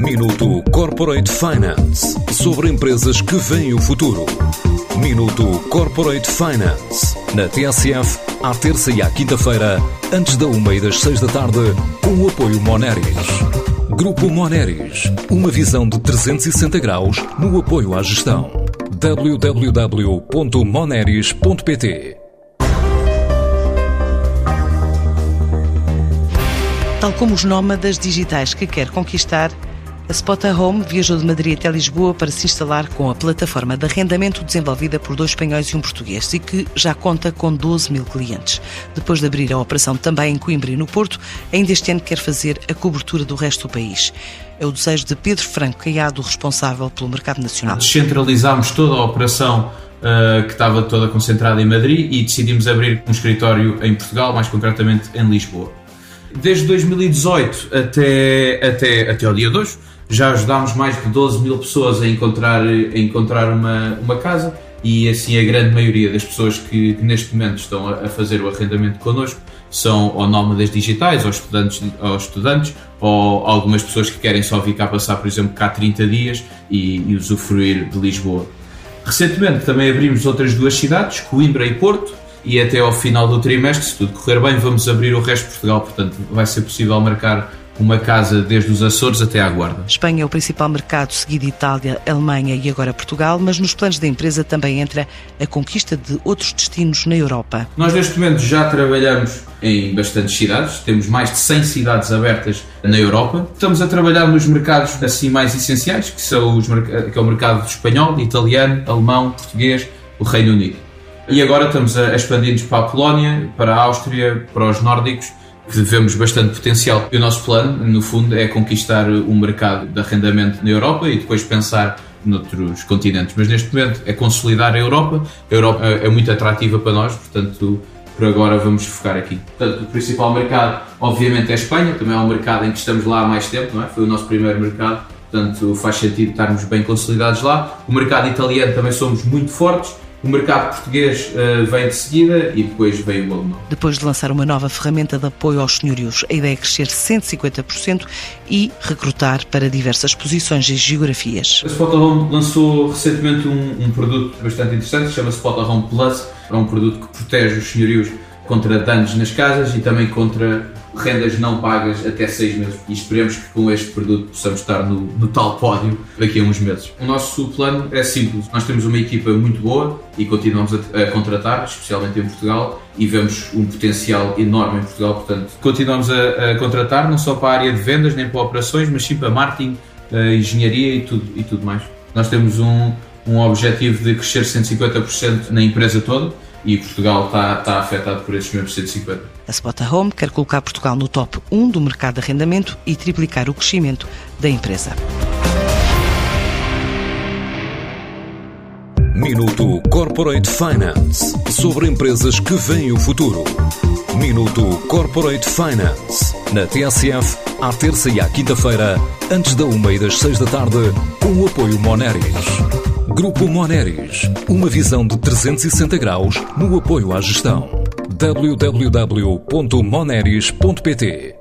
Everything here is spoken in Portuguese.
Minuto Corporate Finance sobre empresas que veem o futuro. Minuto Corporate Finance na TSF, à terça e à quinta-feira, antes da uma e das seis da tarde, com o apoio Moneris. Grupo Moneris, uma visão de 360 graus no apoio à gestão. www.moneris.pt Tal como os nómadas digitais que quer conquistar, a Spota Home viajou de Madrid até Lisboa para se instalar com a plataforma de arrendamento desenvolvida por dois espanhóis e um português e que já conta com 12 mil clientes. Depois de abrir a operação também em Coimbra e no Porto, ainda este ano quer fazer a cobertura do resto do país. É o desejo de Pedro Franco Caiado, responsável pelo mercado nacional. Descentralizámos toda a operação uh, que estava toda concentrada em Madrid e decidimos abrir um escritório em Portugal, mais concretamente em Lisboa. Desde 2018 até, até, até o dia de hoje, já ajudámos mais de 12 mil pessoas a encontrar, a encontrar uma, uma casa e assim a grande maioria das pessoas que, que neste momento estão a, a, fazer o arrendamento connosco são ou nómadas digitais, ou estudantes, ou estudantes, ou algumas pessoas que querem só vir cá passar, por exemplo, cá 30 dias e, e usufruir de Lisboa. Recentemente também abrimos outras duas cidades, Coimbra e Porto, e até ao final do trimestre, se tudo correr bem, vamos abrir o resto de Portugal, portanto vai ser possível marcar uma casa desde os Açores até à Guarda. Espanha é o principal mercado, seguido Itália, Alemanha e agora Portugal, mas nos planos da empresa também entra a conquista de outros destinos na Europa. Nós neste momento já trabalhamos em bastantes cidades, temos mais de 100 cidades abertas na Europa. Estamos a trabalhar nos mercados assim mais essenciais, que, são os, que é o mercado espanhol, italiano, alemão, português, o Reino Unido. E agora estamos a expandir-nos para a Polónia, para a Áustria, para os nórdicos que vemos bastante potencial. E o nosso plano, no fundo, é conquistar um mercado de arrendamento na Europa e depois pensar noutros continentes. Mas neste momento é consolidar a Europa. A Europa é muito atrativa para nós, portanto, por agora vamos focar aqui. Portanto, o principal mercado, obviamente, é a Espanha, também é um mercado em que estamos lá há mais tempo, não é? Foi o nosso primeiro mercado, portanto, faz sentido estarmos bem consolidados lá. O mercado italiano também somos muito fortes o mercado português uh, vem de seguida e depois vem o alemão. Depois de lançar uma nova ferramenta de apoio aos senhorios, a ideia é crescer 150% e recrutar para diversas posições e geografias. A Spotahome lançou recentemente um, um produto bastante interessante, chama-se Spotahome Plus. É um produto que protege os senhorios contra danos nas casas e também contra rendas não pagas até seis meses. E esperemos que com este produto possamos estar no, no, tal pódio daqui a uns meses. O nosso plano é simples. Nós temos uma equipa muito boa e continuamos a, a contratar, especialmente em Portugal, e vemos um potencial enorme em Portugal. Portanto, continuamos a, a, contratar, não só para a área de vendas nem para operações, mas sim para marketing, engenharia e tudo, e tudo mais. Nós temos um, um objetivo de crescer 150% na empresa toda e Portugal está, está afetado por esses mesmos 150. A Spota Home quer colocar Portugal no top 1 do mercado de arrendamento e triplicar o crescimento da empresa. Minuto Corporate Finance sobre empresas que veem o futuro. Minuto Corporate Finance na TSF, à terça e à quinta-feira, antes da uma e das seis da tarde, com o apoio Moneris. Grupo Moneris, uma visão de 360 graus no apoio à gestão. www.moneris.pt